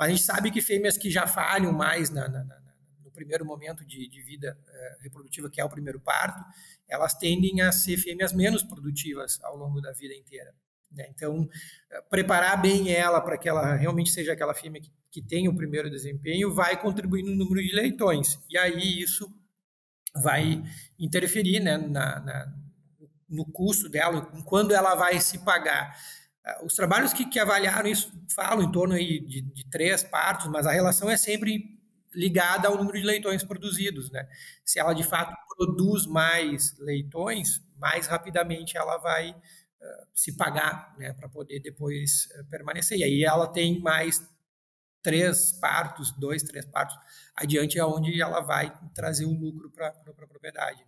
Mas a gente sabe que fêmeas que já falham mais na, na, na, no primeiro momento de, de vida é, reprodutiva, que é o primeiro parto, elas tendem a ser fêmeas menos produtivas ao longo da vida inteira. Né? Então, preparar bem ela para que ela realmente seja aquela fêmea que, que tenha o primeiro desempenho vai contribuir no número de leitões. E aí isso vai interferir né, na, na, no custo dela, quando ela vai se pagar. Ah, os trabalhos que, que avaliaram isso falam em torno aí de, de, três partos, mas a relação é sempre ligada ao número de leitões produzidos. Né? Se ela de fato produz mais leitões, mais rapidamente ela vai uh, se pagar né, para poder depois uh, permanecer. E aí ela tem mais três partos, dois, três partos adiante, aonde ela vai trazer um lucro para a propriedade.